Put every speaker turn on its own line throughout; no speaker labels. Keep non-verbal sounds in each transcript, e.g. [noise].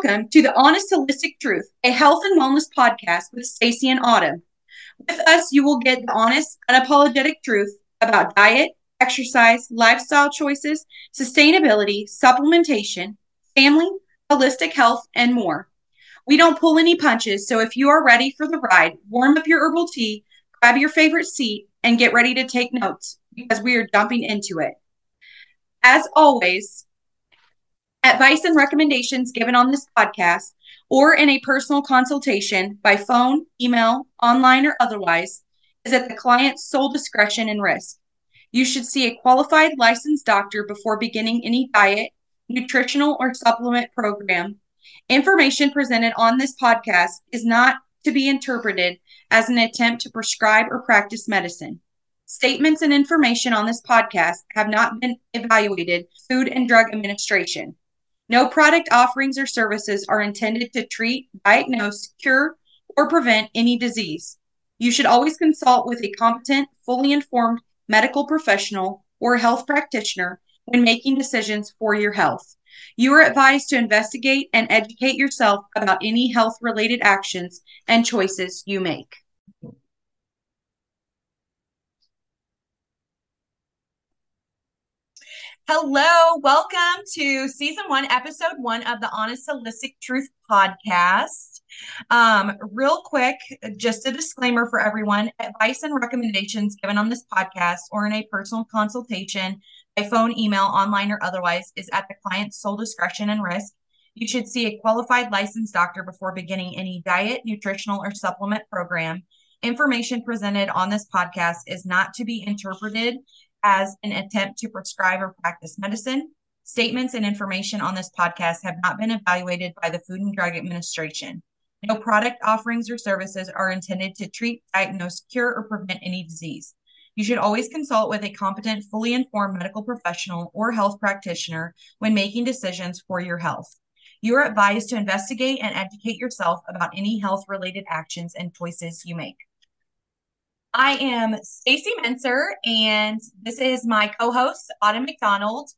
Welcome to the Honest Holistic Truth, a health and wellness podcast with Stacey and Autumn. With us, you will get the honest, unapologetic truth about diet, exercise, lifestyle choices, sustainability, supplementation, family, holistic health, and more. We don't pull any punches, so if you are ready for the ride, warm up your herbal tea, grab your favorite seat, and get ready to take notes because we are jumping into it. As always, Advice and recommendations given on this podcast or in a personal consultation by phone, email, online, or otherwise is at the client's sole discretion and risk. You should see a qualified licensed doctor before beginning any diet, nutritional, or supplement program. Information presented on this podcast is not to be interpreted as an attempt to prescribe or practice medicine. Statements and information on this podcast have not been evaluated Food and Drug Administration. No product offerings or services are intended to treat, diagnose, cure, or prevent any disease. You should always consult with a competent, fully informed medical professional or health practitioner when making decisions for your health. You are advised to investigate and educate yourself about any health related actions and choices you make. Hello, welcome to season one, episode one of the Honest Holistic Truth podcast. Um, real quick, just a disclaimer for everyone advice and recommendations given on this podcast or in a personal consultation by phone, email, online, or otherwise is at the client's sole discretion and risk. You should see a qualified licensed doctor before beginning any diet, nutritional, or supplement program. Information presented on this podcast is not to be interpreted as an attempt to prescribe or practice medicine. Statements and information on this podcast have not been evaluated by the Food and Drug Administration. No product offerings or services are intended to treat, diagnose, cure, or prevent any disease. You should always consult with a competent, fully informed medical professional or health practitioner when making decisions for your health. You are advised to investigate and educate yourself about any health related actions and choices you make. I am Stacey Menser, and this is my co-host Autumn McDonald.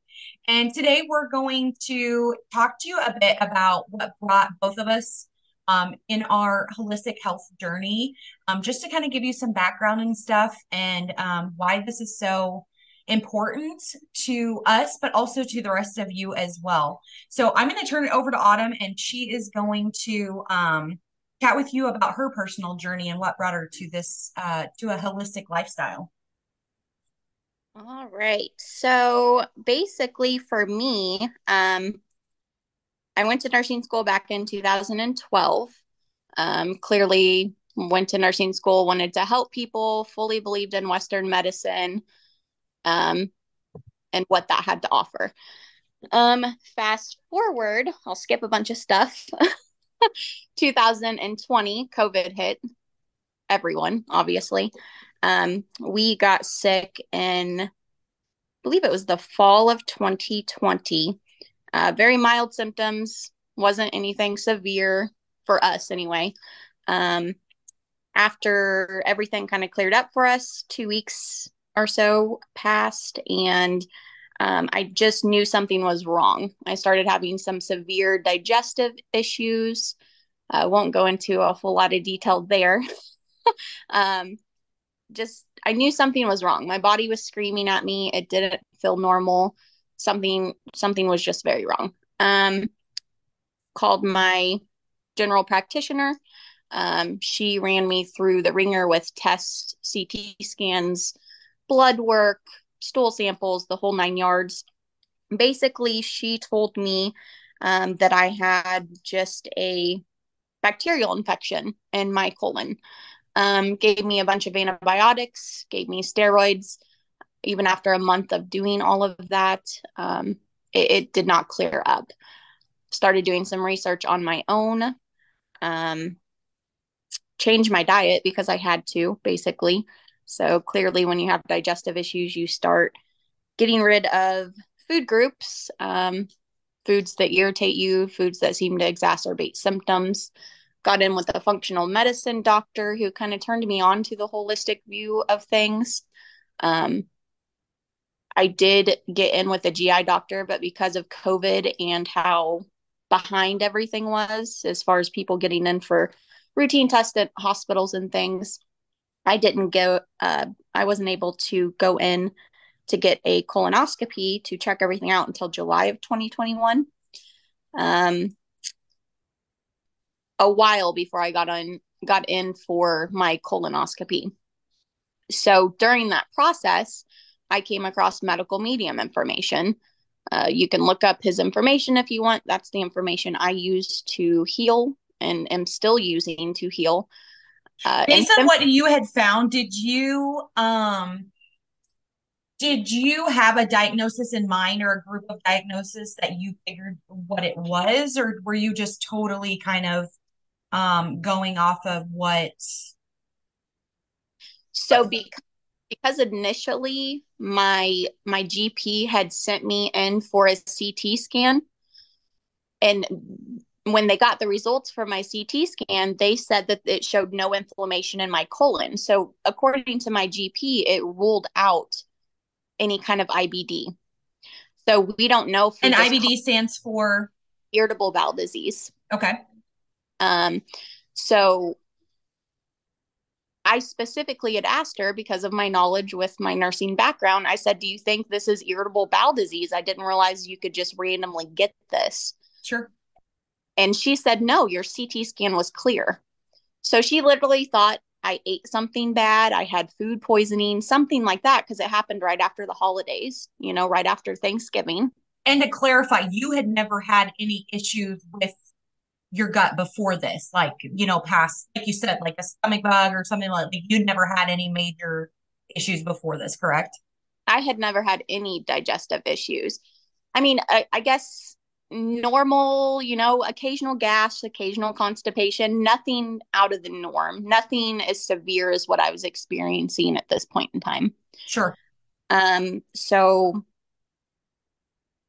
And today we're going to talk to you a bit about what brought both of us um, in our holistic health journey, um, just to kind of give you some background and stuff, and um, why this is so important to us, but also to the rest of you as well. So I'm going to turn it over to Autumn, and she is going to um, chat with you about her personal journey and what brought her to this uh, to a holistic lifestyle.
All right. So basically, for me, um, I went to nursing school back in 2012. Um, clearly, went to nursing school, wanted to help people, fully believed in Western medicine, um, and what that had to offer. Um, fast forward, I'll skip a bunch of stuff. [laughs] [laughs] 2020, COVID hit everyone, obviously. Um, we got sick in, I believe it was the fall of 2020. Uh, very mild symptoms, wasn't anything severe for us anyway. Um, after everything kind of cleared up for us, two weeks or so passed, and um, I just knew something was wrong. I started having some severe digestive issues. I won't go into a whole lot of detail there. [laughs] um, just, I knew something was wrong. My body was screaming at me. It didn't feel normal. Something, something was just very wrong. Um, called my general practitioner. Um, she ran me through the ringer with tests, CT scans, blood work, stool samples, the whole nine yards. Basically, she told me um, that I had just a bacterial infection in my colon. Um, gave me a bunch of antibiotics, gave me steroids. Even after a month of doing all of that, um, it, it, did not clear up. Started doing some research on my own. Um, changed my diet because I had to, basically. So clearly, when you have digestive issues, you start getting rid of food groups, um, foods that irritate you, foods that seem to exacerbate symptoms. Got in with a functional medicine doctor who kind of turned me on to the holistic view of things. Um, I did get in with a GI doctor, but because of COVID and how behind everything was as far as people getting in for routine tests at hospitals and things. I didn't go, uh, I wasn't able to go in to get a colonoscopy to check everything out until July of 2021. Um, a while before I got on got in for my colonoscopy. So during that process, I came across medical medium information. Uh, you can look up his information if you want. That's the information I use to heal and am still using to heal.
Uh, Based on what you had found, did you um did you have a diagnosis in mind or a group of diagnoses that you figured what it was, or were you just totally kind of um going off of what?
So because because initially my my GP had sent me in for a CT scan and when they got the results from my CT scan, they said that it showed no inflammation in my colon. So, according to my GP, it ruled out any kind of IBD. So, we don't know.
and IBD stands for
irritable bowel disease.
Okay.
Um, so I specifically had asked her because of my knowledge with my nursing background. I said, Do you think this is irritable bowel disease? I didn't realize you could just randomly get this.
Sure.
And she said, No, your CT scan was clear. So she literally thought I ate something bad. I had food poisoning, something like that, because it happened right after the holidays, you know, right after Thanksgiving.
And to clarify, you had never had any issues with your gut before this, like, you know, past, like you said, like a stomach bug or something like, like you'd never had any major issues before this, correct?
I had never had any digestive issues. I mean, I, I guess normal, you know, occasional gas, occasional constipation, nothing out of the norm, nothing as severe as what I was experiencing at this point in time.
Sure.
Um, so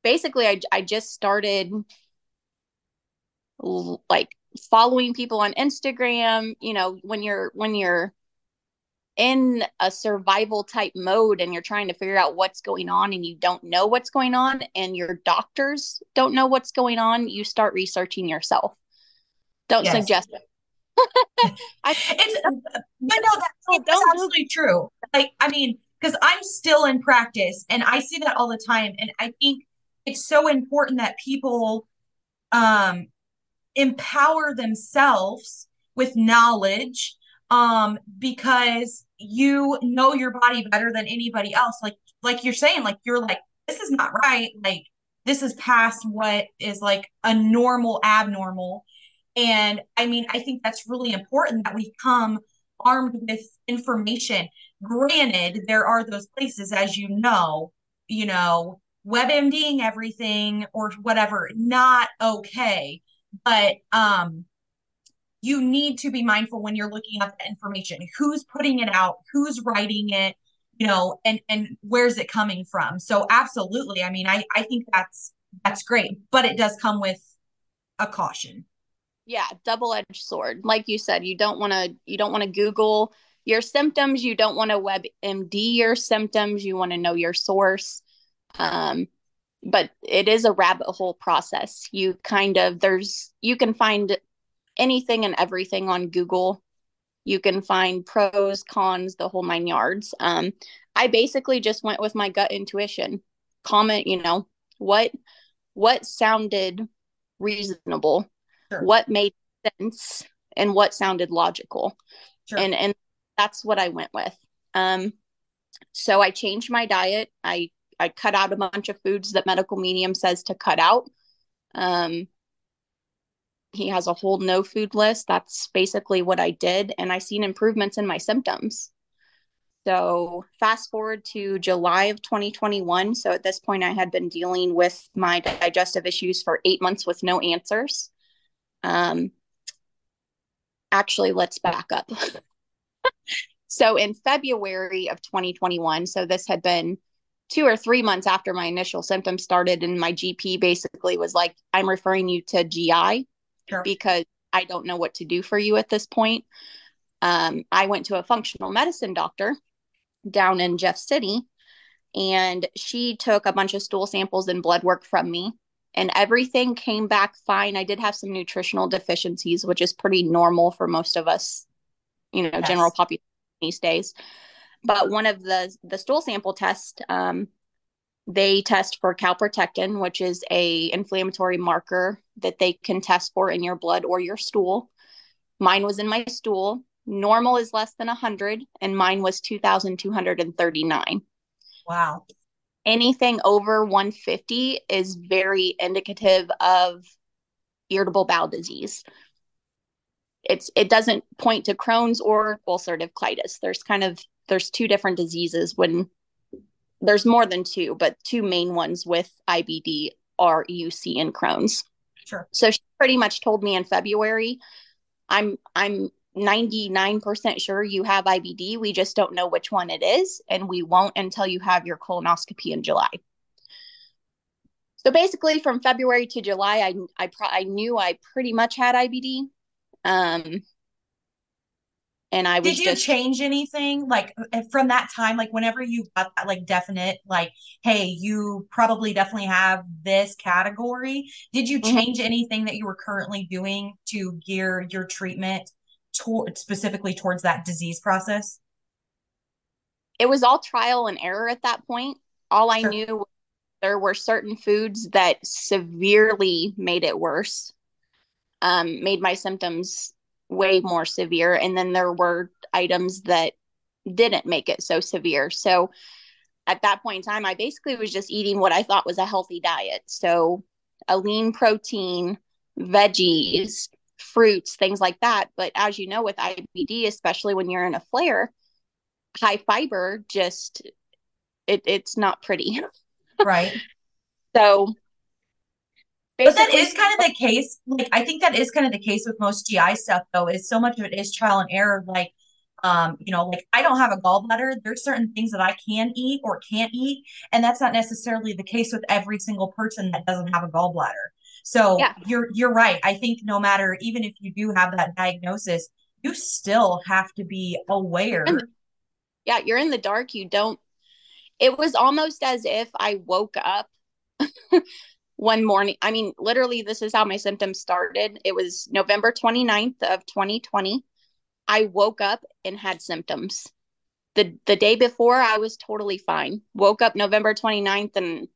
basically I I just started like following people on Instagram, you know, when you're when you're in a survival type mode and you're trying to figure out what's going on and you don't know what's going on and your doctors don't know what's going on, you start researching yourself. Don't yes. suggest it. [laughs]
I, it's, but no, that's, that's don't absolutely true. Like, I mean, because I'm still in practice and I see that all the time. And I think it's so important that people um empower themselves with knowledge um because you know your body better than anybody else. Like like you're saying like you're like this is not right. Like this is past what is like a normal abnormal. And i mean i think that's really important that we come armed with information. Granted there are those places as you know you know webmding everything or whatever not okay. But um you need to be mindful when you're looking up the information. Who's putting it out? Who's writing it? You know and and where's it coming from? So absolutely. I mean i i think that's that's great but it does come with a caution.
Yeah double-edged sword. Like you said you don't want to you don't want to google your symptoms. You don't want to webmd your symptoms. You want to know your source. Um but it is a rabbit hole process. You kind of there's you can find anything and everything on Google. You can find pros, cons, the whole nine yards. Um, I basically just went with my gut intuition. Comment, you know, what what sounded reasonable, sure. what made sense, and what sounded logical. Sure. And and that's what I went with. Um, so I changed my diet. I I cut out a bunch of foods that medical medium says to cut out. Um, he has a whole no food list. That's basically what I did, and I seen improvements in my symptoms. So fast forward to July of 2021. So at this point, I had been dealing with my digestive issues for eight months with no answers. Um, actually, let's back up. [laughs] so in February of 2021, so this had been two or three months after my initial symptoms started and my gp basically was like i'm referring you to gi sure. because i don't know what to do for you at this point um, i went to a functional medicine doctor down in jeff city and she took a bunch of stool samples and blood work from me and everything came back fine. I did have some nutritional deficiencies, which is pretty normal for most of us, you know, yes. general population these days. But one of the the stool sample test, um, they test for calprotectin, which is a inflammatory marker that they can test for in your blood or your stool. Mine was in my stool. Normal is less than 100, and mine was 2,239.
Wow
anything over 150 is very indicative of irritable bowel disease. It's it doesn't point to Crohn's or ulcerative colitis. There's kind of there's two different diseases when there's more than two, but two main ones with IBD are UC and Crohn's.
Sure.
So she pretty much told me in February, I'm I'm 99% sure you have IBD. We just don't know which one it is. And we won't until you have your colonoscopy in July. So basically, from February to July, I I, pro- I knew I pretty much had IBD. Um, and I
did you just, change anything like from that time? Like whenever you got that like definite, like, hey, you probably definitely have this category. Did you mm-hmm. change mm-hmm. anything that you were currently doing to gear your treatment toward specifically towards that disease process?
It was all trial and error at that point. All I sure. knew there were certain foods that severely made it worse, um, made my symptoms way more severe. And then there were items that didn't make it so severe. So at that point in time, I basically was just eating what I thought was a healthy diet. So a lean protein, veggies, fruits, things like that. But as you know, with IBD, especially when you're in a flare, high fiber just it it's not pretty. [laughs]
Right.
so
but that is kind of the case. Like I think that is kind of the case with most GI stuff though, is so much of it is trial and error. Like um, you know, like I don't have a gallbladder. There's certain things that I can eat or can't eat. And that's not necessarily the case with every single person that doesn't have a gallbladder. So yeah. you're you're right. I think no matter even if you do have that diagnosis, you still have to be aware.
Yeah, you're in the dark. You don't it was almost as if I woke up [laughs] one morning. I mean, literally this is how my symptoms started. It was November 29th of 2020. I woke up and had symptoms. The the day before I was totally fine. Woke up November 29th and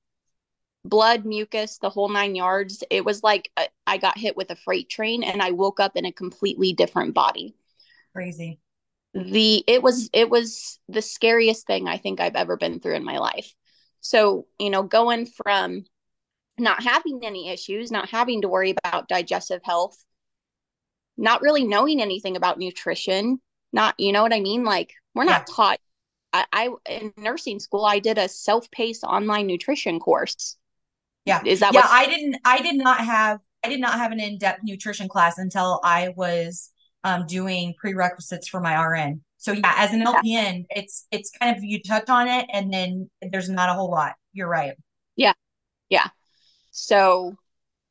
blood, mucus, the whole nine yards. It was like a, I got hit with a freight train and I woke up in a completely different body.
Crazy.
The it was it was the scariest thing I think I've ever been through in my life. So, you know, going from not having any issues, not having to worry about digestive health, not really knowing anything about nutrition, not, you know what I mean? Like, we're not yeah. taught. I, I, in nursing school, I did a self paced online nutrition course.
Yeah. Is that yeah, what- I didn't I did not have I did not have an in-depth nutrition class until I was um, doing prerequisites for my RN. So yeah, as an LPN, it's it's kind of you touch on it and then there's not a whole lot. You're right.
Yeah. Yeah. So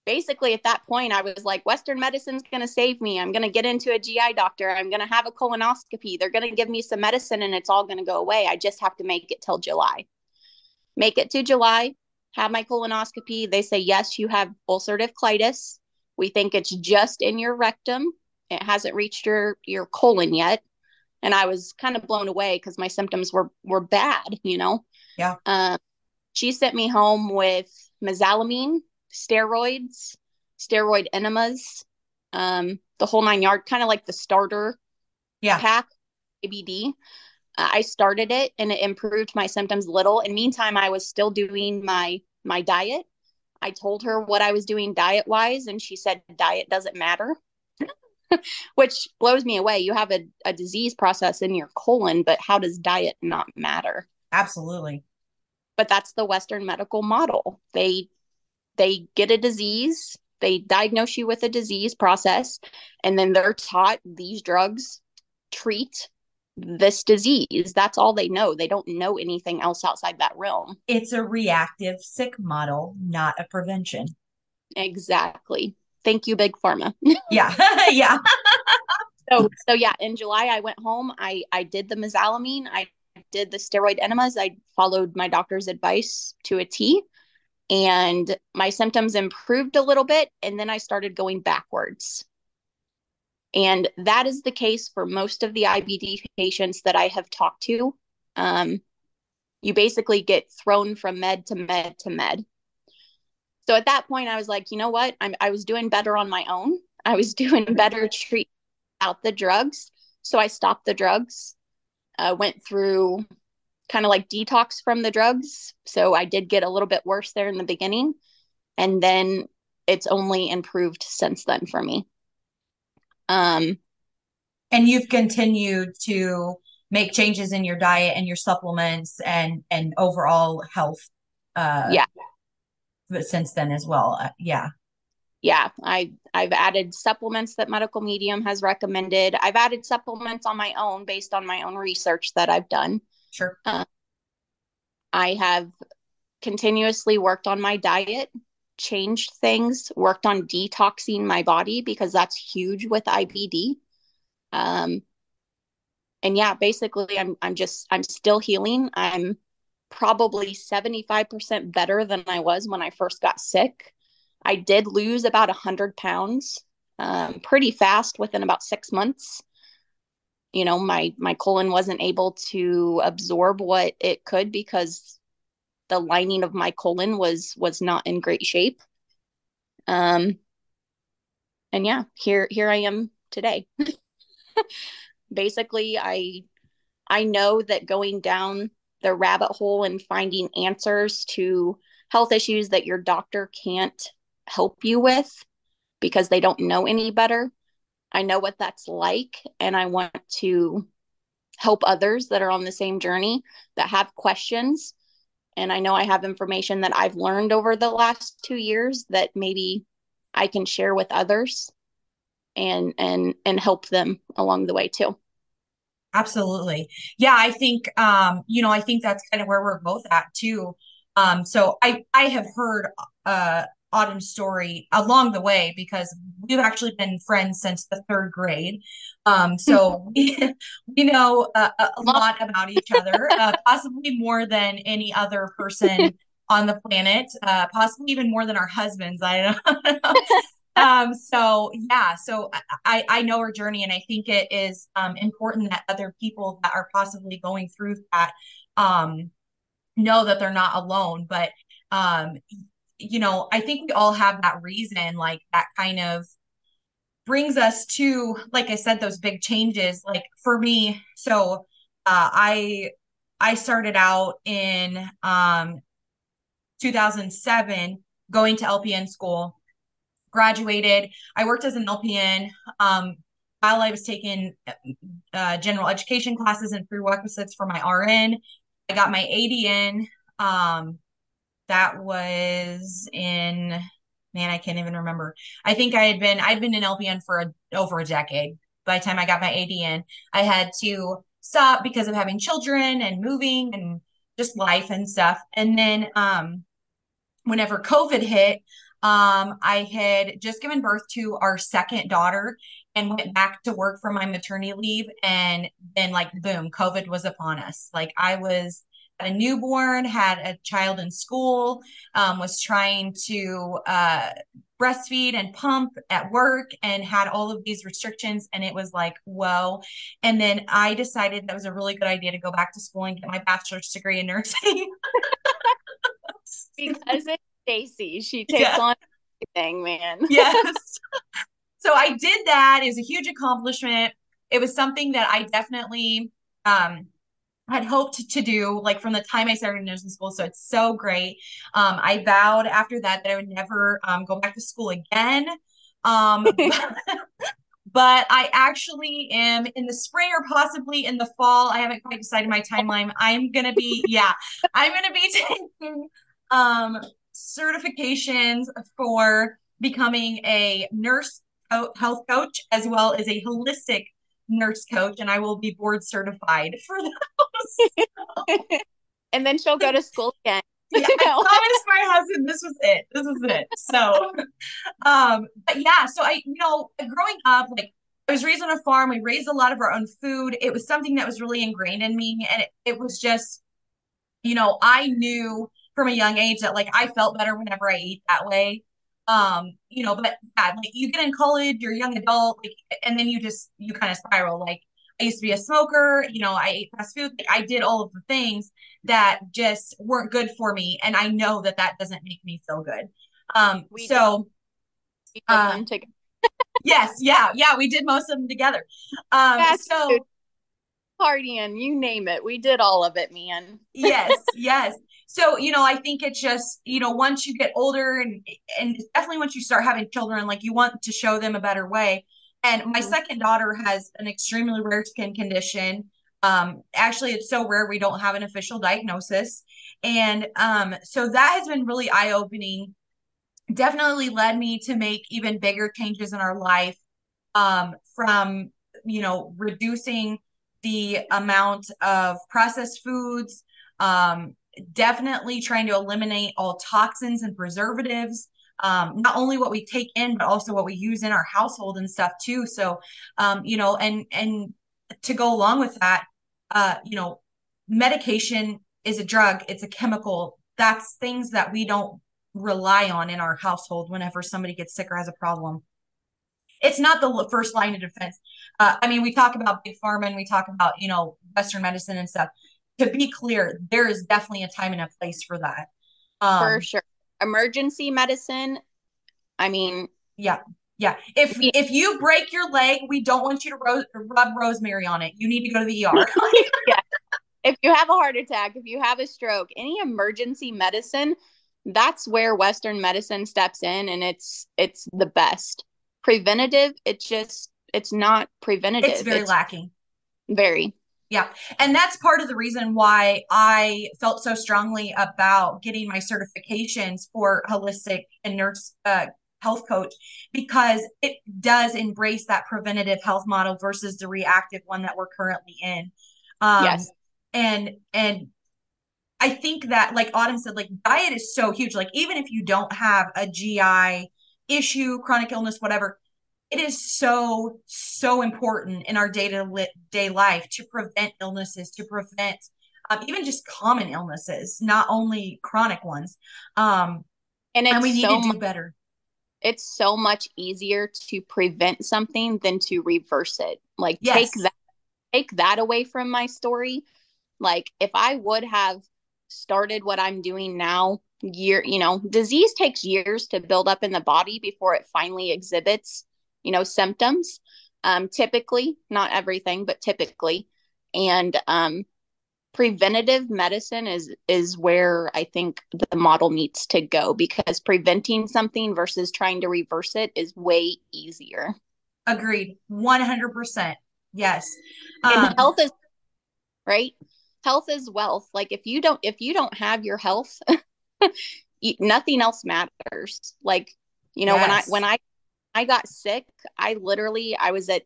basically at that point I was like Western medicine's going to save me. I'm going to get into a GI doctor. I'm going to have a colonoscopy. They're going to give me some medicine and it's all going to go away. I just have to make it till July. Make it to July have my colonoscopy. They say, yes, you have ulcerative colitis. We think it's just in your rectum. It hasn't reached your, your colon yet. And I was kind of blown away because my symptoms were, were bad, you know?
Yeah. Um,
she sent me home with mesalamine, steroids, steroid enemas, um, the whole nine yard, kind of like the starter
yeah.
pack, ABD. I started it and it improved my symptoms little. And meantime, I was still doing my my diet. I told her what I was doing diet wise, and she said diet doesn't matter, [laughs] which blows me away. You have a, a disease process in your colon, but how does diet not matter?
Absolutely.
But that's the Western medical model. They they get a disease, they diagnose you with a disease process, and then they're taught these drugs treat this disease. That's all they know. They don't know anything else outside that realm.
It's a reactive sick model, not a prevention.
Exactly. Thank you, Big Pharma. [laughs]
yeah. [laughs] yeah.
so so yeah, in July I went home. I I did the mesalamine. I did the steroid enemas. I followed my doctor's advice to a T. and my symptoms improved a little bit and then I started going backwards. And that is the case for most of the IBD patients that I have talked to. Um, you basically get thrown from med to med to med. So at that point, I was like, you know what? I'm, I was doing better on my own. I was [laughs] doing better treat out the drugs. So I stopped the drugs, uh, went through kind of like detox from the drugs. So I did get a little bit worse there in the beginning. And then it's only improved since then for me.
Um, and you've continued to make changes in your diet and your supplements and and overall health
uh yeah
but since then as well uh, yeah
yeah i i've added supplements that medical medium has recommended. I've added supplements on my own based on my own research that i've done.
Sure. Uh,
i have continuously worked on my diet changed things worked on detoxing my body because that's huge with ibd um, and yeah basically i'm i'm just i'm still healing. I'm probably 75% better than i was when i first got sick i did lose about 100 pounds um, pretty fast within about six months. You know my my colon wasn't able to absorb what it could because the lining of my colon was was not in great shape. Um and yeah here here i am today. [laughs] Basically i i know that going down the rabbit hole and finding answers to health issues that your doctor can't help you with because they don't know any better i know what that's like and i want to help others that are on the same journey that have questions and i know i have information that i've learned over the last 2 years that maybe i can share with others and and and help them along the way too
Absolutely. Yeah, I think um, you know, I think that's kind of where we're both at too. Um, so I I have heard uh Autumn's story along the way because we've actually been friends since the third grade. Um, so [laughs] we, we know uh, a lot about each other, uh, possibly more than any other person [laughs] on the planet, uh, possibly even more than our husbands. I don't [laughs] know um, so yeah, so I, I know her journey and I think it is um, important that other people that are possibly going through that um, know that they're not alone. But um, you know, I think we all have that reason, like that kind of brings us to, like I said, those big changes. Like for me, so uh, I I started out in um 2007 going to LPN school graduated. I worked as an LPN um, while I was taking uh, general education classes and prerequisites for my RN. I got my ADN. Um, that was in man, I can't even remember. I think I had been I'd been in LPN for a, over a decade. By the time I got my ADN, I had to stop because of having children and moving and just life and stuff. And then um, whenever COVID hit, um, I had just given birth to our second daughter and went back to work for my maternity leave. And then, like, boom, COVID was upon us. Like, I was a newborn, had a child in school, um, was trying to uh, breastfeed and pump at work, and had all of these restrictions. And it was like, whoa. And then I decided that was a really good idea to go back to school and get my bachelor's degree in nursing.
because it Stacey. She [laughs] takes yeah. on everything, man. [laughs] [laughs]
yes. So I did that. It was a huge accomplishment. It was something that I definitely um had hoped to do like from the time I started nursing school. So it's so great. Um, I vowed after that that I would never um, go back to school again. Um, [laughs] [laughs] but I actually am in the spring or possibly in the fall. I haven't quite decided my timeline. I'm gonna be [laughs] yeah, I'm gonna be taking um certifications for becoming a nurse health coach as well as a holistic nurse coach and I will be board certified for those.
And then she'll go to school again. [laughs]
yeah, I promised my husband this was it. This was it. So um but yeah, so I you know, growing up like I was raised on a farm. We raised a lot of our own food. It was something that was really ingrained in me and it, it was just you know, I knew from a young age that like I felt better whenever I ate that way. Um, you know, but yeah, like you get in college, you're a young adult, like, and then you just you kind of spiral. Like I used to be a smoker, you know, I ate fast food, I did all of the things that just weren't good for me, and I know that that doesn't make me feel good. Um, we so. Uh, [laughs] yes, yeah, yeah, we did most of them together. Um, so
partying, you name it. We did all of it, man.
yes, [laughs] yes. So, you know, I think it's just, you know, once you get older and and definitely once you start having children, like you want to show them a better way. And my mm-hmm. second daughter has an extremely rare skin condition. Um, actually, it's so rare we don't have an official diagnosis. And um, so that has been really eye opening. Definitely led me to make even bigger changes in our life um, from, you know, reducing the amount of processed foods, um, definitely trying to eliminate all toxins and preservatives. Um, not only what we take in, but also what we use in our household and stuff too. So, um, you know, and and to go along with that, uh, you know, medication is a drug, it's a chemical. That's things that we don't rely on in our household whenever somebody gets sick or has a problem it's not the first line of defense. Uh, I mean, we talk about big pharma and we talk about you know Western medicine and stuff. To be clear, there is definitely a time and a place for that.
Um, for sure, emergency medicine. I mean,
yeah, yeah. If if you break your leg, we don't want you to ro- rub rosemary on it. You need to go to the ER. [laughs]
yeah. If you have a heart attack, if you have a stroke, any emergency medicine, that's where Western medicine steps in, and it's it's the best preventative it just it's not preventative
it's very it's lacking
very
yeah. And that's part of the reason why i felt so strongly about getting my certifications for holistic and nurse uh, health coach because it does embrace that preventative health model versus the reactive one that we're currently in. Um, yes. and and i think that like autumn said like diet is so huge. Like even if you don't have a gi issue, chronic illness, whatever, it is so, so important in our day to day life to prevent illnesses, to prevent um, even just common illnesses, not only chronic ones. Um, and, and we need so to do better.
It's so much easier to prevent something than to reverse it. Like yes. take that, take that away from my story. Like if I would have started what I'm doing now year you know disease takes years to build up in the body before it finally exhibits you know symptoms um, typically not everything but typically. And um, preventative medicine is is where i think the model needs to go because preventing something versus trying to reverse it is way easier.
Agreed. 100% yes.
Um, and health is right? Health is wealth. Like if you don't if you don't have your health [laughs] nothing else matters. Like, you know, yes. when I when I I got sick, I literally I was at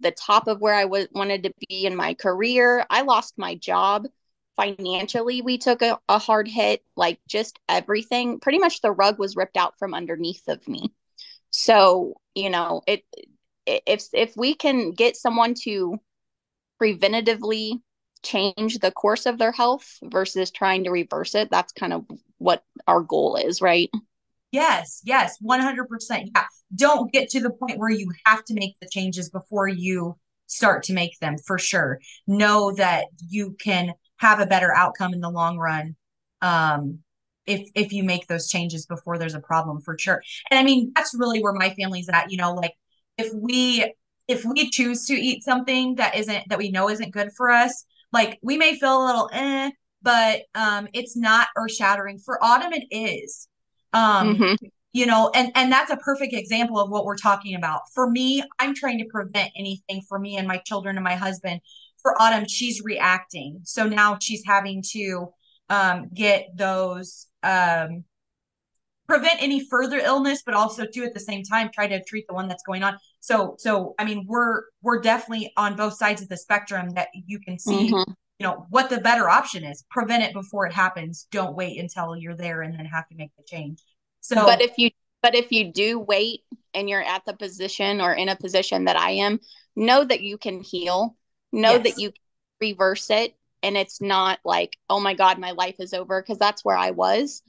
the top of where I was wanted to be in my career. I lost my job financially. We took a, a hard hit, like just everything. Pretty much the rug was ripped out from underneath of me. So, you know, it if if we can get someone to preventatively change the course of their health versus trying to reverse it that's kind of what our goal is right
yes yes 100% yeah don't get to the point where you have to make the changes before you start to make them for sure know that you can have a better outcome in the long run um if if you make those changes before there's a problem for sure and i mean that's really where my family's at you know like if we if we choose to eat something that isn't that we know isn't good for us like we may feel a little eh, but um, it's not earth shattering. For autumn, it is. Um, mm-hmm. You know, and and that's a perfect example of what we're talking about. For me, I'm trying to prevent anything for me and my children and my husband. For autumn, she's reacting, so now she's having to um, get those um, prevent any further illness, but also too at the same time try to treat the one that's going on. So so I mean we're we're definitely on both sides of the spectrum that you can see mm-hmm. you know what the better option is. Prevent it before it happens. Don't wait until you're there and then have to make the change. So
But if you but if you do wait and you're at the position or in a position that I am, know that you can heal. Know yes. that you reverse it and it's not like, oh my God, my life is over, because that's where I was.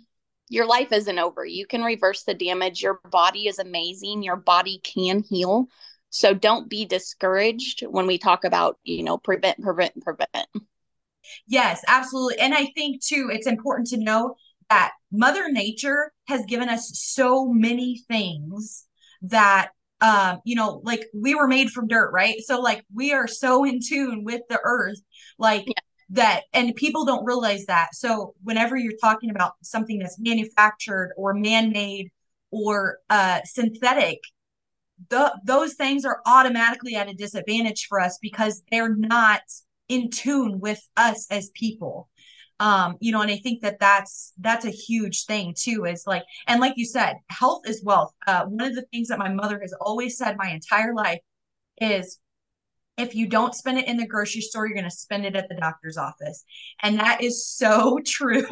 Your life isn't over. You can reverse the damage. Your body is amazing. Your body can heal. So don't be discouraged when we talk about, you know, prevent, prevent, prevent.
Yes, absolutely. And I think too, it's important to know that Mother Nature has given us so many things that um, you know, like we were made from dirt, right? So like we are so [laughs] in tune with the earth, like yeah. that, and people don't realize that. So whenever you're talking about something that's manufactured or man-made or uh, synthetic, the, those things are automatically at a disadvantage for us because they're not in tune with us as people um you know and i think that that's that's a huge thing too is like and like you said health is wealth. Uh one of the things that my mother has always said my entire life is if you don't spend it in the grocery store you're going to spend it at the doctor's office. And that is so [laughs] true.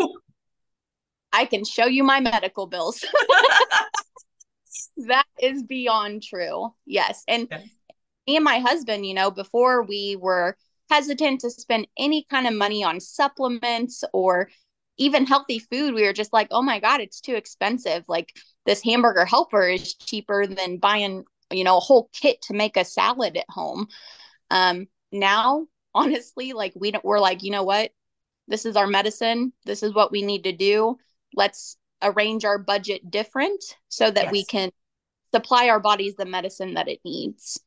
I can show you my medical bills. [laughs] That is beyond true. Yes. And me and my husband you know before we were hesitant to spend any kind of money on supplements or even healthy food. We were just like, oh my God, it's too expensive. Like this hamburger helper is cheaper than buying, you know, a whole kit to make a salad at home. Um, now, honestly, like we don't, we're like, you know what? This is our medicine. This is what we need to do. Let's arrange our budget different so that yes. we can supply our bodies the medicine that it needs.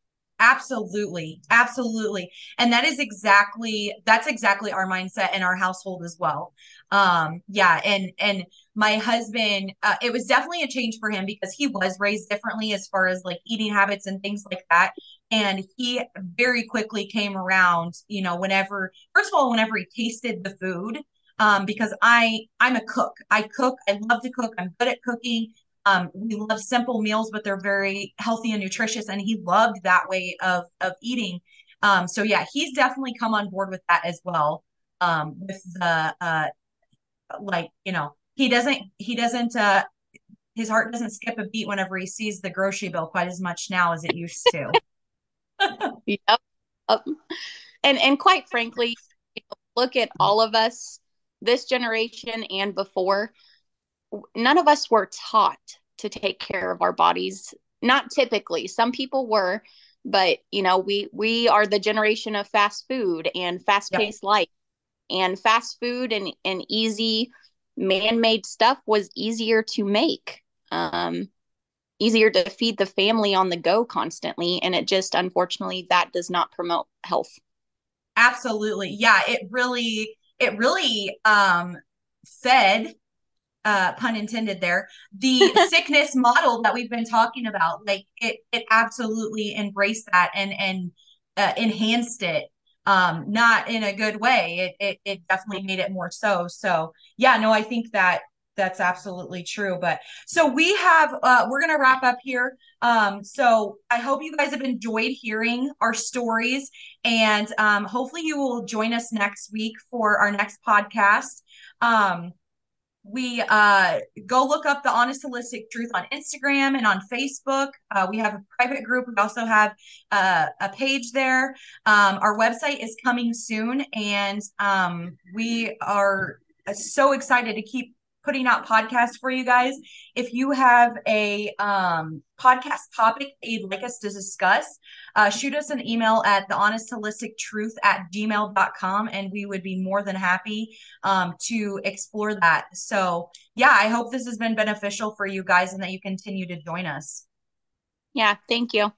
Absolutely. Absolutely. And that is exactly that's exactly our mindset in our household as well. Um yeah, and and my husband uh, it was definitely a change for him because he was raised differently as far as like eating habits and things like that and he very quickly came around, you know, whenever first of all whenever he tasted the food um because I I'm a cook. I cook, I love to cook. I'm good at cooking um, we love simple meals, but they're very healthy and nutritious. And he loved that way of of eating. Um, so yeah, he's definitely come on board with that as well. Um, with the uh, like you know, he doesn't he doesn't uh, his heart doesn't skip a beat whenever he sees the grocery bill quite as much now as it used to. [laughs]
yep. And and quite frankly, look at all of us, this generation and before none of us were taught to take care of our bodies. Not typically. Some people were but you know we we are the generation of fast food and fast paced yep. life. And fast food and and easy man-made stuff was easier to make um easier to feed the family on the go constantly. And it just unfortunately that does not promote health.
Absolutely. Yeah it really it really um fed uh, pun intended there, the [laughs] sickness model that we've been talking about. Like it, it absolutely embraced that and and uh, enhanced it. Um, not in a good way. It, it it definitely made it more so. So yeah, no, I think that that's absolutely true. But so we have uh, we're gonna wrap up here. Um, so I hope you guys have enjoyed hearing our stories, and um, hopefully you will join us next week for our next podcast. Um, we uh, go look up the honest holistic truth on instagram and on facebook. Uh, we have a private group. We also have uh, a page there. Um, our website is coming soon and um, we are so excited to keep putting out podcasts for you guys. If you have a um, podcast topic you'd like us to discuss, uh, shoot us an email at the honest holistic truth at gmail.com and we would be more than happy um, to explore that. So, yeah, I hope this has been beneficial for you guys and that you continue to join us.
Yeah, thank you.